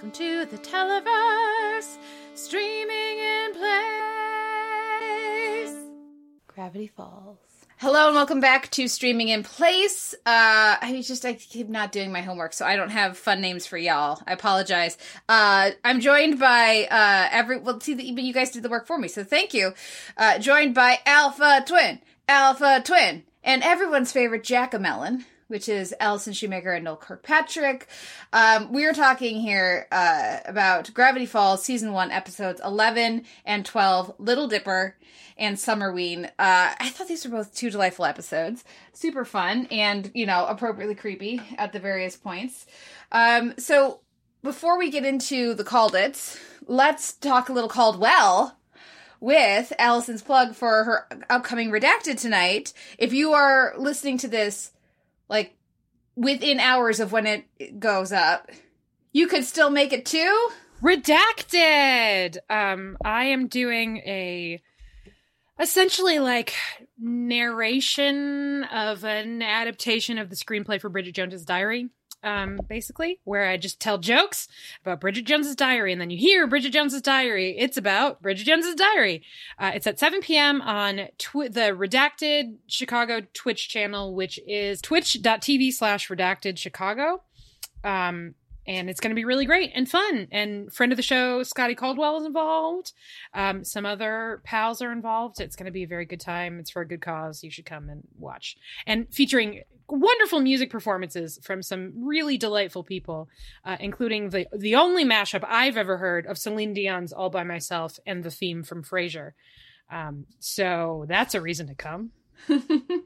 Welcome to the Televerse, streaming in place. Gravity Falls. Hello and welcome back to Streaming in Place. Uh, I just I keep not doing my homework, so I don't have fun names for y'all. I apologize. Uh, I'm joined by uh, every well, see, the, you guys did the work for me, so thank you. Uh, joined by Alpha Twin, Alpha Twin, and everyone's favorite Jackamelon which is Allison Shoemaker and Noel Kirkpatrick. Um, we are talking here uh, about Gravity Falls season one episodes eleven and twelve, Little Dipper and Summerween. Uh, I thought these were both two delightful episodes, super fun and you know appropriately creepy at the various points. Um, so before we get into the called it, let's talk a little Caldwell with Allison's plug for her upcoming Redacted tonight. If you are listening to this like within hours of when it goes up, you could still make it too. Redacted. Um, I am doing a essentially like narration of an adaptation of the screenplay for Bridget Jones's Diary um, basically, where I just tell jokes about Bridget Jones's Diary, and then you hear Bridget Jones's Diary. It's about Bridget Jones's Diary. Uh, it's at 7 p.m. on twi- the Redacted Chicago Twitch channel, which is twitch.tv slash redacted Chicago. Um, and it's going to be really great and fun. And friend of the show, Scotty Caldwell, is involved. Um, some other pals are involved. It's going to be a very good time. It's for a good cause. You should come and watch. And featuring wonderful music performances from some really delightful people, uh, including the the only mashup I've ever heard of Celine Dion's "All by Myself" and the theme from Frasier. Um, so that's a reason to come. and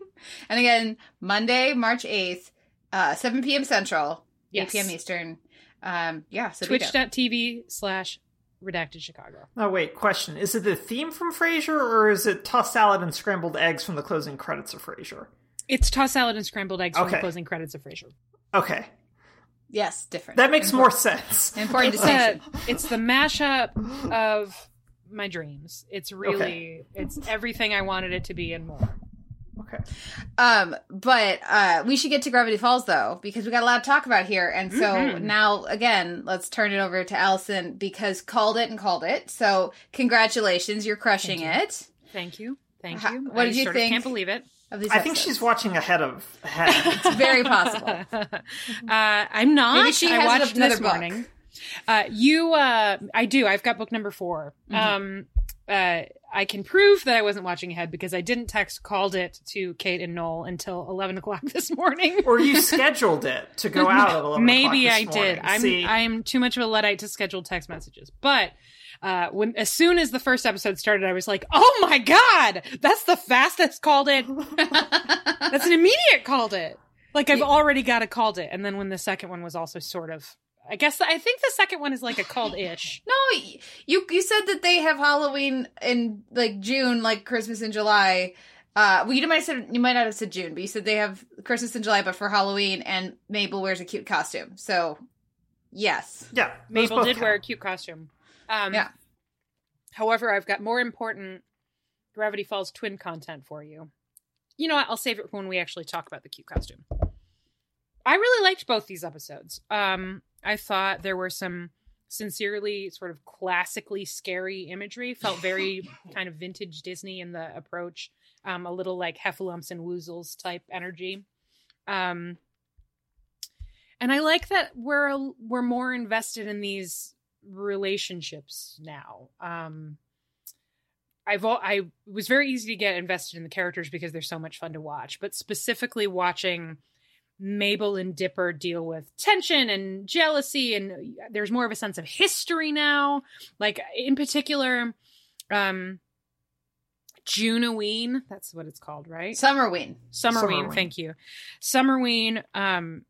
again, Monday, March eighth, uh, seven p.m. Central, yes. eight p.m. Eastern. Um, yeah, so Twitch.tv slash redacted Chicago. Oh wait, question: Is it the theme from Frasier, or is it tossed salad and scrambled eggs from the closing credits of Frasier? It's tossed salad and scrambled eggs okay. from the closing credits of Frasier. Okay. Yes, different. That makes more sense. Important it's distinction. A, it's the mashup of my dreams. It's really okay. it's everything I wanted it to be and more. Okay. Um, but uh, we should get to Gravity Falls though, because we got a lot to talk about here. And so mm-hmm. now, again, let's turn it over to Allison because called it and called it. So congratulations, you're crushing Thank you. it. Thank you. Thank you. What I did you think? Can't believe it of these. I think she's watching ahead of ahead. it's very possible. uh, I'm not. Maybe she has I watched another this book. morning. Uh, you, uh, I do. I've got book number 4 mm-hmm. Um, uh, I can prove that I wasn't watching ahead because I didn't text called it to Kate and Noel until eleven o'clock this morning. or you scheduled it to go out at eleven. Maybe I morning. did. I'm See? I'm too much of a luddite to schedule text messages, but uh, when as soon as the first episode started, I was like, "Oh my god, that's the fastest called it. that's an immediate called it. Like I've already got a called it." And then when the second one was also sort of, I guess I think the second one is like a called ish. no, you you said that they have Halloween in like June, like Christmas in July. Uh, well, you might have said you might not have said June, but you said they have Christmas in July, but for Halloween, and Mabel wears a cute costume. So, yes, yeah, Mabel did wear a cute costume. Um, yeah. However, I've got more important Gravity Falls twin content for you. You know what? I'll save it for when we actually talk about the cute costume. I really liked both these episodes. Um, I thought there were some sincerely sort of classically scary imagery. Felt very kind of vintage Disney in the approach. Um, a little like Heffalumps and Woozles type energy. Um, and I like that we're we're more invested in these relationships now. Um, I've all, I was very easy to get invested in the characters because they're so much fun to watch, but specifically watching Mabel and Dipper deal with tension and jealousy and there's more of a sense of history now. Like in particular, um Junoween, that's what it's called, right? Summerween. Summerween, Summerween. thank you. Summerween um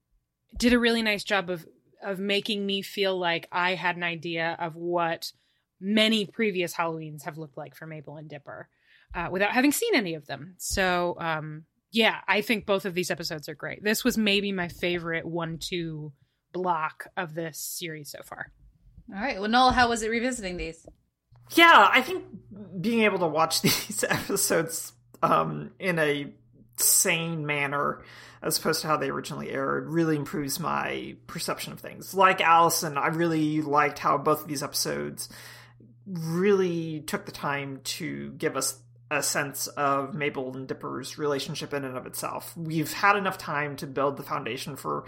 did a really nice job of of making me feel like I had an idea of what many previous Halloweens have looked like for Mabel and Dipper uh, without having seen any of them. So, um, yeah, I think both of these episodes are great. This was maybe my favorite one two block of this series so far. All right. Well, Noel, how was it revisiting these? Yeah, I think being able to watch these episodes um, in a sane manner as opposed to how they originally aired really improves my perception of things. Like Allison, I really liked how both of these episodes really took the time to give us a sense of Mabel and Dipper's relationship in and of itself. We've had enough time to build the foundation for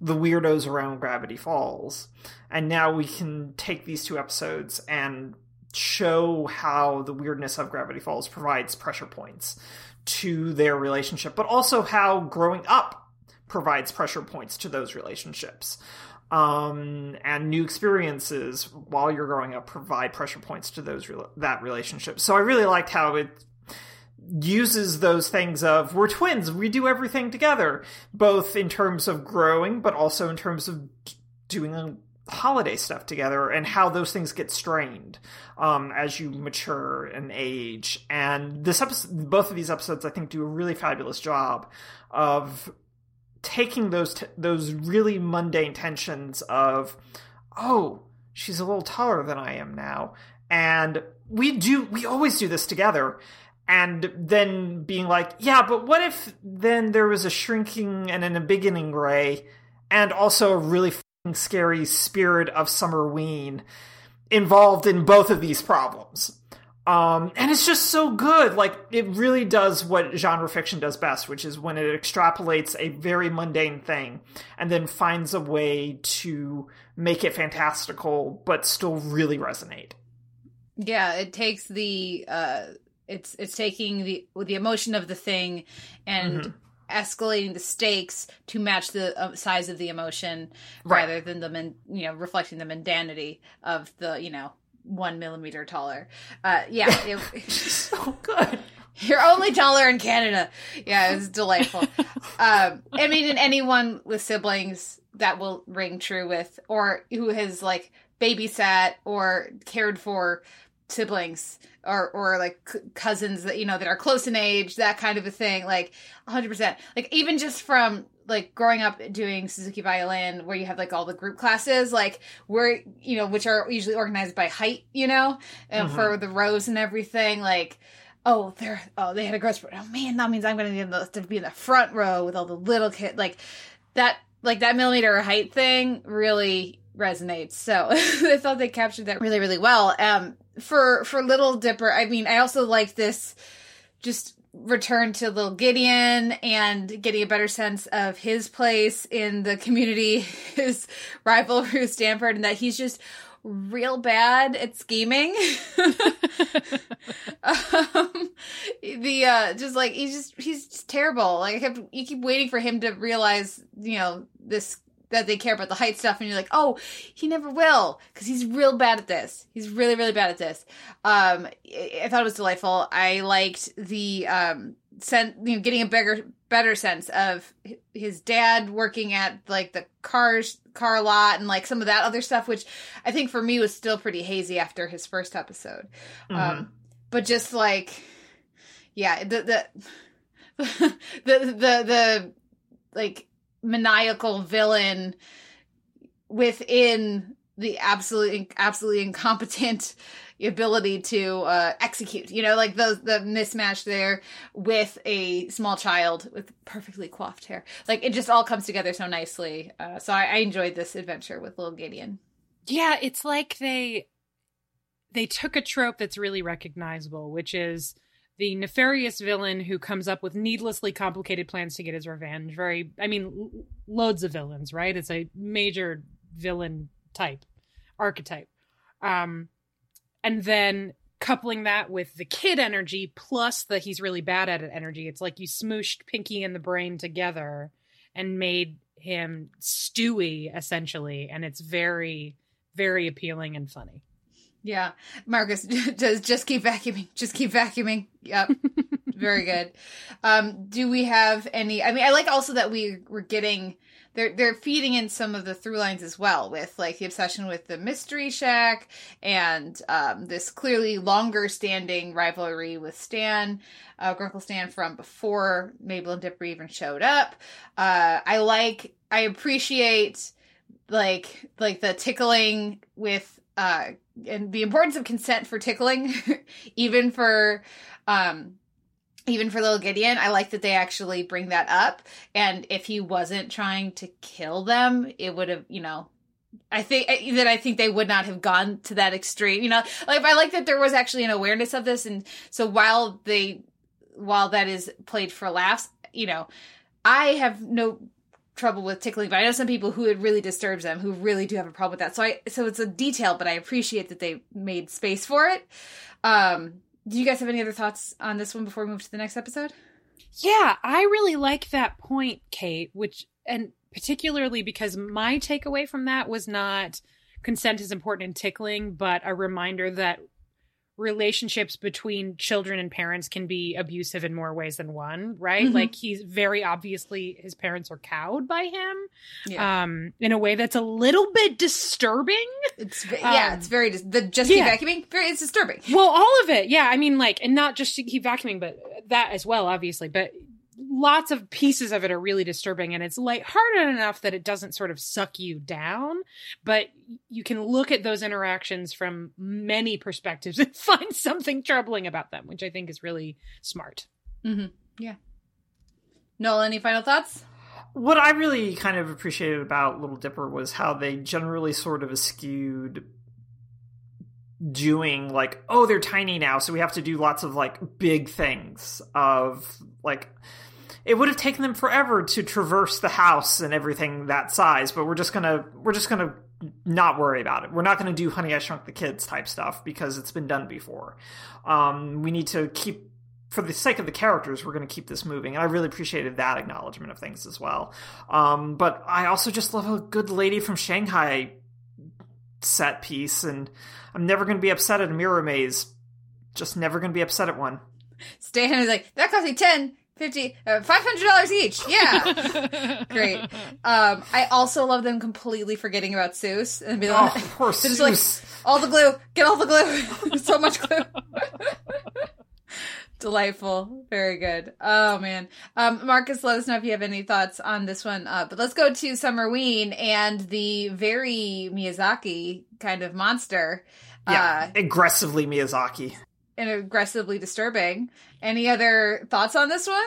the weirdos around Gravity Falls, and now we can take these two episodes and show how the weirdness of Gravity Falls provides pressure points to their relationship, but also how growing up provides pressure points to those relationships. Um, and new experiences while you're growing up provide pressure points to those that relationship. So I really liked how it uses those things of we're twins, we do everything together, both in terms of growing, but also in terms of doing holiday stuff together and how those things get strained um, as you mature and age. And this episode, both of these episodes, I think, do a really fabulous job of taking those t- those really mundane tensions of, oh, she's a little taller than I am now, and we do we always do this together. And then being like, yeah, but what if then there was a shrinking and a beginning ray, and also a really scary spirit of Summerween involved in both of these problems. Um, and it's just so good. Like, it really does what genre fiction does best, which is when it extrapolates a very mundane thing and then finds a way to make it fantastical, but still really resonate. Yeah, it takes the, uh, it's, it's taking the, the emotion of the thing and mm-hmm escalating the stakes to match the uh, size of the emotion right. rather than the you know reflecting the mundanity of the you know one millimeter taller. Uh yeah it, so good. You're only taller in canada. Yeah it was delightful. Um i mean in anyone with siblings that will ring true with or who has like babysat or cared for siblings or or like c- cousins that you know that are close in age that kind of a thing like 100% like even just from like growing up doing Suzuki violin where you have like all the group classes like where you know which are usually organized by height you know and mm-hmm. for the rows and everything like oh they're oh they had a spurt. Oh man that means i'm gonna need to be in the front row with all the little kids like that like that millimeter height thing really resonates. So i thought they captured that really really well. Um for for Little Dipper, I mean, I also like this just return to little Gideon and getting a better sense of his place in the community, his rivalry with Stanford, and that he's just real bad at scheming. um, the uh just like he's just he's just terrible. Like I kept you keep waiting for him to realize, you know, this that they care about the height stuff and you're like oh he never will because he's real bad at this. He's really really bad at this. Um i thought it was delightful. I liked the um you know getting a bigger better sense of his dad working at like the cars car lot and like some of that other stuff which i think for me was still pretty hazy after his first episode. Mm-hmm. um but just like yeah the the the the, the like maniacal villain within the absolutely absolutely incompetent ability to uh, execute. You know, like the the mismatch there with a small child with perfectly coiffed hair. Like it just all comes together so nicely. Uh, so I, I enjoyed this adventure with little Gideon. Yeah, it's like they they took a trope that's really recognizable, which is the nefarious villain who comes up with needlessly complicated plans to get his revenge. Very, I mean, loads of villains, right? It's a major villain type archetype. Um, and then coupling that with the kid energy plus the he's really bad at it energy. It's like you smooshed Pinky and the Brain together and made him Stewie essentially, and it's very, very appealing and funny. Yeah. Marcus does just keep vacuuming. Just keep vacuuming. Yep. Very good. Um, do we have any I mean I like also that we we're getting they're they're feeding in some of the through lines as well with like the obsession with the mystery shack and um, this clearly longer standing rivalry with Stan, uh, Grunkle Stan from before Mabel and Dipper even showed up. Uh, I like I appreciate like like the tickling with uh and the importance of consent for tickling even for um even for little Gideon, I like that they actually bring that up. And if he wasn't trying to kill them, it would have, you know, I think that I think they would not have gone to that extreme. You know, like I like that there was actually an awareness of this, and so while they, while that is played for laughs, you know, I have no trouble with tickling, but I know some people who it really disturbs them, who really do have a problem with that. So I, so it's a detail, but I appreciate that they made space for it. Um, do you guys have any other thoughts on this one before we move to the next episode? Yeah, I really like that point, Kate, which, and particularly because my takeaway from that was not consent is important in tickling, but a reminder that relationships between children and parents can be abusive in more ways than one, right? Mm-hmm. Like he's very obviously his parents are cowed by him. Yeah. Um in a way that's a little bit disturbing. It's yeah, um, it's very the just keep vacuuming, very it's disturbing. Well, all of it. Yeah, I mean like and not just keep vacuuming but that as well obviously, but lots of pieces of it are really disturbing and it's lighthearted enough that it doesn't sort of suck you down but you can look at those interactions from many perspectives and find something troubling about them which i think is really smart. Mm-hmm. yeah. Noel any final thoughts? What i really kind of appreciated about little dipper was how they generally sort of eschewed doing like oh they're tiny now so we have to do lots of like big things of like it would have taken them forever to traverse the house and everything that size but we're just gonna we're just gonna not worry about it. We're not gonna do honey i shrunk the kids type stuff because it's been done before. Um, we need to keep for the sake of the characters we're to keep this moving and i really appreciated that acknowledgement of things as well. Um, but i also just love a good lady from shanghai set piece and i'm never to be upset at a mirror maze. Just never to be upset at one. Stan is like, that cost me 10, 50 uh, $500 each. Yeah. Great. Um i also love them completely forgetting about Soos and be like, oh, poor just like all the glue. Get all the glue. So much glue. Delightful. Very good. Oh man. Um marcus let us know if you have any thoughts on this one. Uh, but let's go to summerween and the very miyazaki kind of monster. Yeah uh, aggressively miyazaki. and aggressively disturbing. Any other thoughts on this one?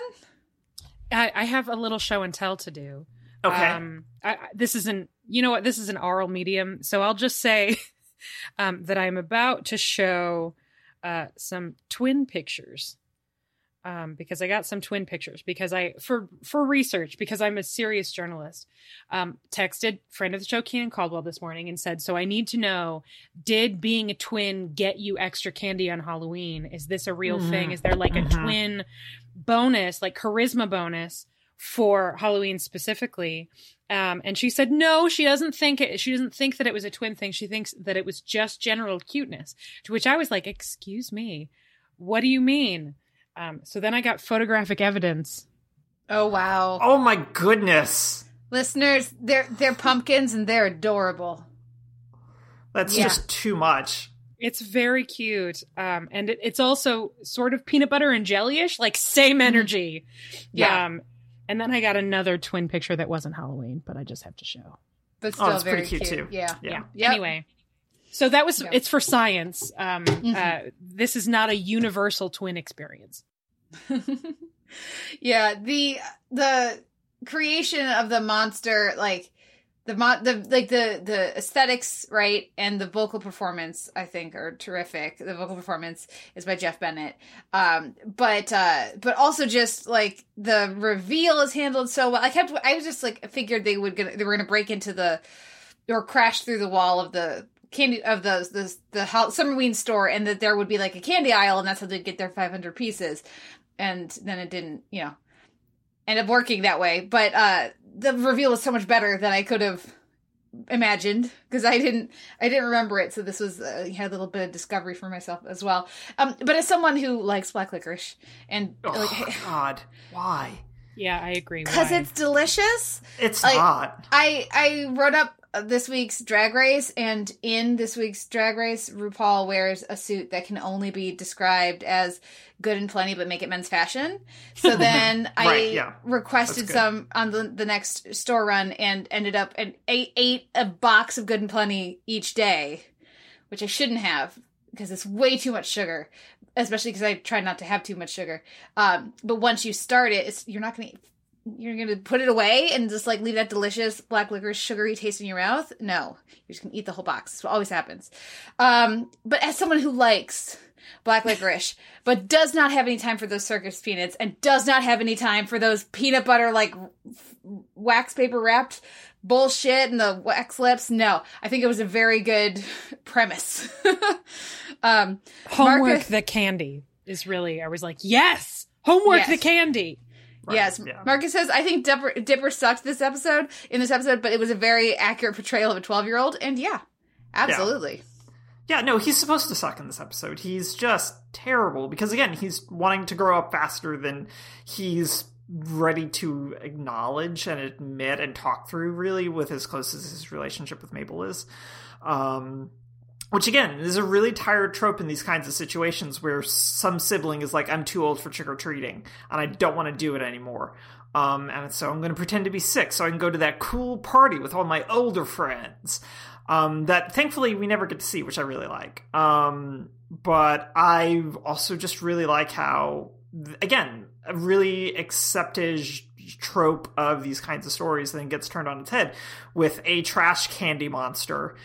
I, I have a little show and tell to do. Okay. Um, I, this isn't, you know what? This is an oral medium, so I'll just say um, that I'm about to show uh, some twin pictures um, because I got some twin pictures because I for for research because I'm a serious journalist. Um, texted friend of the show Keenan Caldwell this morning and said, "So I need to know: Did being a twin get you extra candy on Halloween? Is this a real mm-hmm. thing? Is there like mm-hmm. a twin bonus, like charisma bonus?" for Halloween specifically. Um, and she said no, she doesn't think it. She doesn't think that it was a twin thing. She thinks that it was just general cuteness. To which I was like, "Excuse me, what do you mean?" Um, so then I got photographic evidence. Oh wow! Oh my goodness! Listeners, they're they're pumpkins and they're adorable. That's yeah. just too much. It's very cute, um, and it, it's also sort of peanut butter and jellyish, like same mm-hmm. energy. Yeah. Um, and then I got another twin picture that wasn't Halloween, but I just have to show. But oh, still oh, very cute, cute, too. Yeah, yeah. yeah. Yep. Anyway, so that was it's for science. Um, mm-hmm. uh, this is not a universal twin experience. yeah, the the creation of the monster, like the mo- the like the the aesthetics, right, and the vocal performance, I think, are terrific. The vocal performance is by Jeff Bennett, um, but uh, but also just like the reveal is handled so well. I kept, I was just like figured they would get they were gonna break into the or crash through the wall of the candy of the the the Summerween store, and that there would be like a candy aisle, and that's how they'd get their 500 pieces. And then it didn't, you know, end up working that way. But uh the reveal was so much better than I could have imagined because I didn't I didn't remember it. So this was uh, had a little bit of discovery for myself as well. Um, but as someone who likes black licorice and oh, like, God, why? Yeah, I agree. Because it's delicious. It's like, not. I I wrote up this week's drag race and in this week's drag race rupaul wears a suit that can only be described as good and plenty but make it men's fashion so then right, i yeah. requested some on the, the next store run and ended up and ate, ate a box of good and plenty each day which i shouldn't have because it's way too much sugar, especially because I try not to have too much sugar. Um, but once you start it, it's, you're not gonna you're gonna put it away and just like leave that delicious black licorice sugary taste in your mouth. No, you're just gonna eat the whole box. What always happens. Um, but as someone who likes black licorice, but does not have any time for those circus peanuts and does not have any time for those peanut butter like wax paper wrapped bullshit and the wax lips. No, I think it was a very good premise. um, homework Marcus, the candy is really. I was like, yes, homework yes. the candy. Right. Yes, yeah. Marcus says I think Dipper, Dipper sucked this episode in this episode, but it was a very accurate portrayal of a twelve year old, and yeah, absolutely. Yeah. Yeah, no, he's supposed to suck in this episode. He's just terrible because again, he's wanting to grow up faster than he's ready to acknowledge and admit and talk through really with as close as his relationship with Mabel is. Um, which again is a really tired trope in these kinds of situations where some sibling is like, I'm too old for trick or treating and I don't want to do it anymore. Um, and so I'm going to pretend to be sick so I can go to that cool party with all my older friends. Um, that thankfully we never get to see, which I really like. Um, but I also just really like how, again, a really accepted trope of these kinds of stories then gets turned on its head with a trash candy monster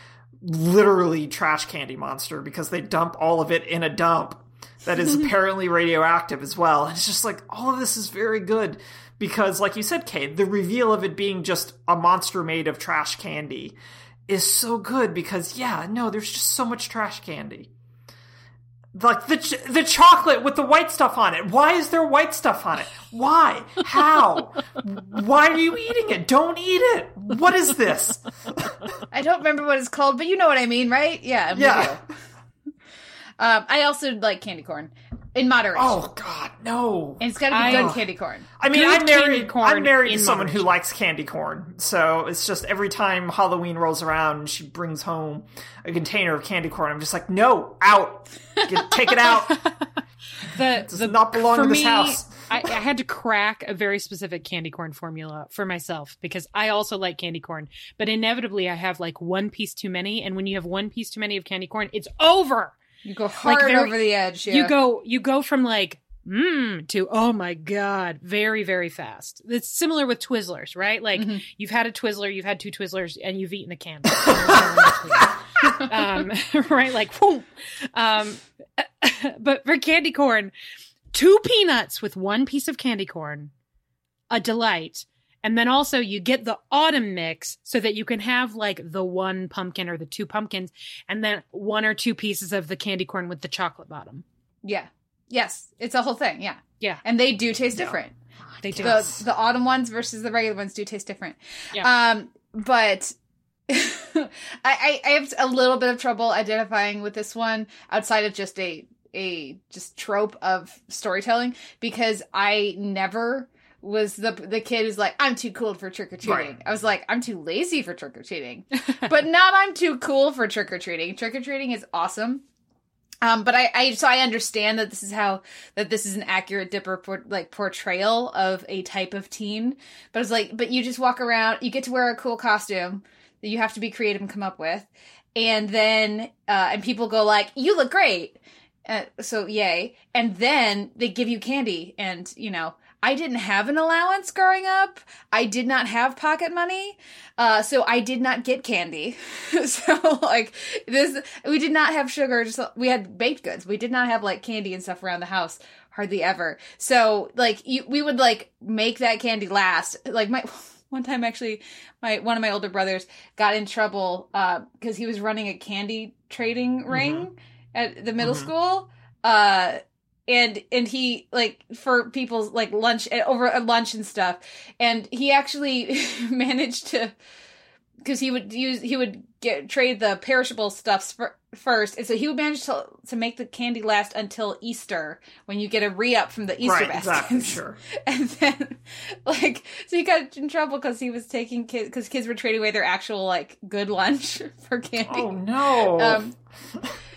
literally trash candy monster because they dump all of it in a dump that is apparently radioactive as well. And it's just like all of this is very good because, like you said, Kate, the reveal of it being just a monster made of trash candy is so good because yeah, no, there's just so much trash candy like the ch- the chocolate with the white stuff on it. Why is there white stuff on it? Why? How? Why are you eating it? Don't eat it. What is this? I don't remember what it's called, but you know what I mean, right? Yeah. Yeah. Um, I also like candy corn in moderation. Oh God, no! And it's got to be I, good candy corn. I mean, good I'm married. I'm married to someone moderation. who likes candy corn, so it's just every time Halloween rolls around, she brings home a container of candy corn. I'm just like, no, out, Get, take it out. the it does the, not belong in this me, house. I, I, had to crack a very specific candy corn formula for myself because I also like candy corn, but inevitably I have like one piece too many, and when you have one piece too many of candy corn, it's over. You go hard like over the edge. Yeah. You go you go from like mmm to oh my god very very fast it's similar with twizzlers right like mm-hmm. you've had a twizzler you've had two twizzlers and you've eaten a candle um, right like whoom. um but for candy corn two peanuts with one piece of candy corn a delight and then also you get the autumn mix so that you can have like the one pumpkin or the two pumpkins and then one or two pieces of the candy corn with the chocolate bottom. Yeah. Yes. It's a whole thing. Yeah. Yeah. And they do taste yeah. different. They do. The, the autumn ones versus the regular ones do taste different. Yeah. Um, but I, I, I have a little bit of trouble identifying with this one outside of just a a just trope of storytelling because I never was the the kid who's like, I'm too cool for trick or treating. Right. I was like, I'm too lazy for trick or treating, but not I'm too cool for trick or treating. Trick or treating is awesome. Um, but I, I, so I understand that this is how that this is an accurate dipper por- like portrayal of a type of teen. But it's like, but you just walk around, you get to wear a cool costume that you have to be creative and come up with, and then uh, and people go like, you look great. Uh, so yay! And then they give you candy, and you know I didn't have an allowance growing up. I did not have pocket money. Uh, so I did not get candy. so like this, we did not have sugar. Just, we had baked goods. We did not have like candy and stuff around the house hardly ever. So like you, we would like make that candy last. Like my, one time actually my one of my older brothers got in trouble uh because he was running a candy trading mm-hmm. ring mm-hmm. at the middle mm-hmm. school uh and and he like for people's like lunch eh, over a lunch and stuff. And he actually managed to because he would use he would get trade the perishable stuffs for, first. And so he would manage to to make the candy last until easter when you get a re-up from the easter right, exactly, sure. And then like so he got in trouble because he was taking kids because kids were trading away their actual like good lunch for candy. Oh no. Um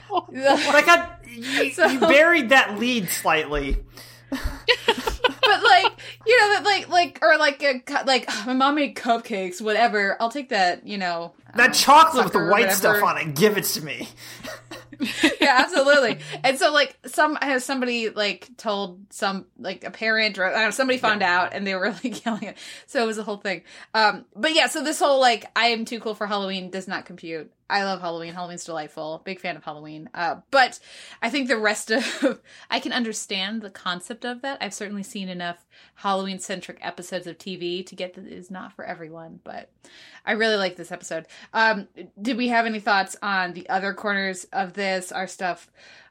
I got you, so, you buried that lead slightly. but like you know that like like or like a, like my mom made cupcakes whatever i'll take that you know that chocolate with the white stuff on it give it to me yeah, absolutely. And so, like, some has somebody like told some like a parent or I don't know, somebody found yeah. out, and they were like yelling it. So it was a whole thing. Um, but yeah, so this whole like I am too cool for Halloween does not compute. I love Halloween. Halloween's delightful. Big fan of Halloween. Uh, but I think the rest of I can understand the concept of that. I've certainly seen enough Halloween centric episodes of TV to get that it is not for everyone. But I really like this episode. Um, did we have any thoughts on the other corners of this? Our stuff,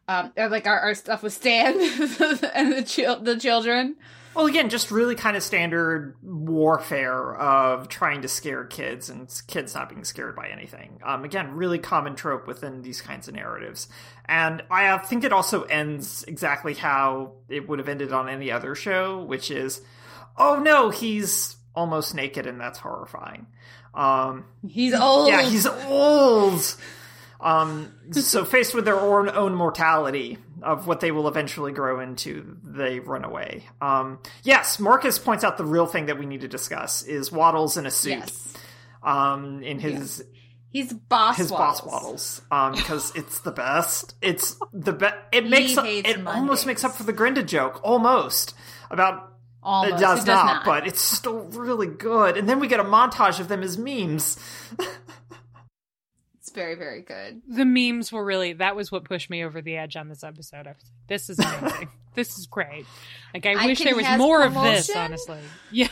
um, like our, our stuff with Stan and the ch- the children. Well, again, just really kind of standard warfare of trying to scare kids and kids not being scared by anything. Um, again, really common trope within these kinds of narratives. And I uh, think it also ends exactly how it would have ended on any other show, which is, oh no, he's almost naked and that's horrifying. Um, he's old. Yeah, he's old. Um, so faced with their own, own mortality of what they will eventually grow into, they run away. Um, yes, Marcus points out the real thing that we need to discuss is Waddles in a suit. Yes. Um, in his. Yeah. He's boss. His Waddles. boss Waddles, um, because it's the best. It's the best. It makes up, it Mondays. almost makes up for the Grenda joke, almost about Almost. It does, it does not, not, but it's still really good. And then we get a montage of them as memes. very, very good. The memes were really that was what pushed me over the edge on this episode. I was like, this is amazing. this is great. Like I, I wish there was more promotion? of this, honestly. Yeah.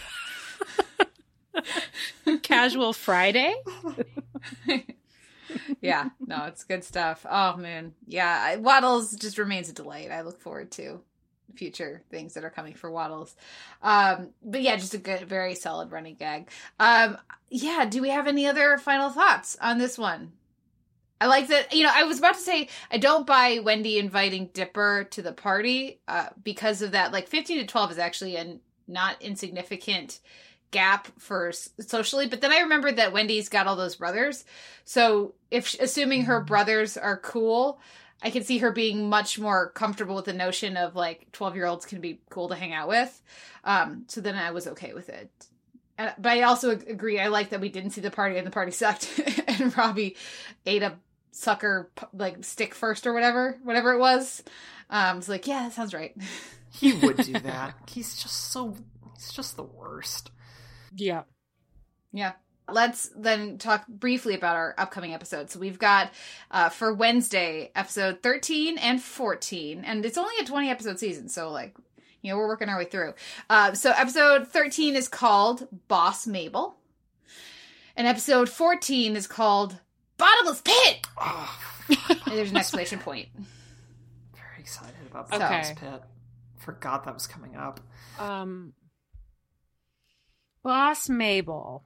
Casual Friday. yeah, no, it's good stuff. Oh man, yeah, Waddles just remains a delight. I look forward to future things that are coming for Waddles. Um, but yeah, just a good, very solid running gag. Um, yeah, do we have any other final thoughts on this one? I like that. You know, I was about to say I don't buy Wendy inviting Dipper to the party uh, because of that. Like fifteen to twelve is actually a not insignificant gap for socially. But then I remembered that Wendy's got all those brothers. So if assuming her mm-hmm. brothers are cool, I can see her being much more comfortable with the notion of like twelve year olds can be cool to hang out with. Um, so then I was okay with it. But I also agree. I like that we didn't see the party and the party sucked, and Robbie ate a sucker like stick first or whatever, whatever it was. Um, it's like, yeah, that sounds right. he would do that. he's just so he's just the worst. Yeah, yeah. Let's then talk briefly about our upcoming episodes. So we've got uh, for Wednesday episode thirteen and fourteen, and it's only a twenty episode season, so like you know, we're working our way through. Uh, so episode 13 is called Boss Mabel. And episode 14 is called Bottomless Pit! Oh, there's an exclamation point. Very excited about Bottomless okay. Pit. Forgot that was coming up. Um, Boss Mabel.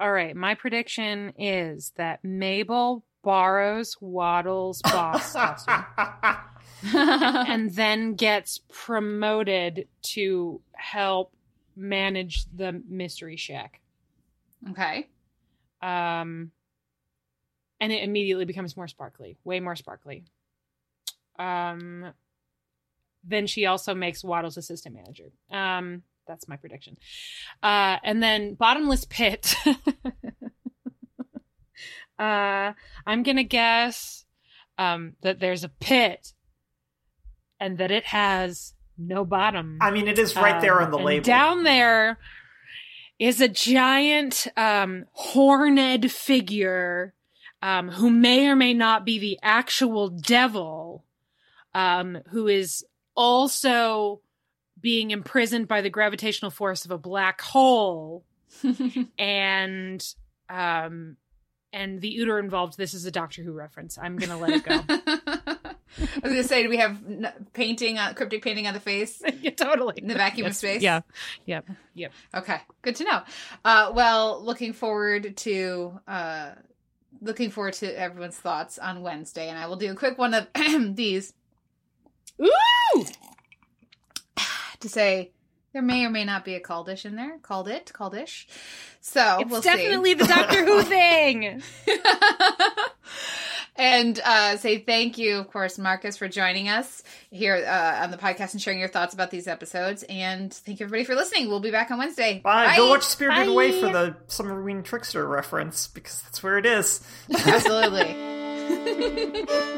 All right, my prediction is that Mabel borrows Waddle's boss costume. and then gets promoted to help manage the mystery shack. Okay. Um and it immediately becomes more sparkly, way more sparkly. Um then she also makes Waddle's assistant manager. Um that's my prediction. Uh and then bottomless pit. uh I'm going to guess um that there's a pit and that it has no bottom. I mean, it is right there on the label. Down there is a giant um, horned figure um, who may or may not be the actual devil, um, who is also being imprisoned by the gravitational force of a black hole, and um, and the Ood are involved. This is a Doctor Who reference. I'm gonna let it go. I was gonna say, do we have painting, uh, cryptic painting on the face? yeah, totally. In the vacuum yes. of space. Yeah. Yep. Yep. Okay. Good to know. Uh, well, looking forward to uh, looking forward to everyone's thoughts on Wednesday, and I will do a quick one of these. Ooh. to say there may or may not be a Caldish in there. Called it, Caldish. So it's we'll definitely the Doctor Who thing. and uh, say thank you, of course, Marcus, for joining us here uh, on the podcast and sharing your thoughts about these episodes. And thank you, everybody, for listening. We'll be back on Wednesday. Bye. Bye. Go watch Spirited. Away for the Summerween Trickster reference because that's where it is. Absolutely.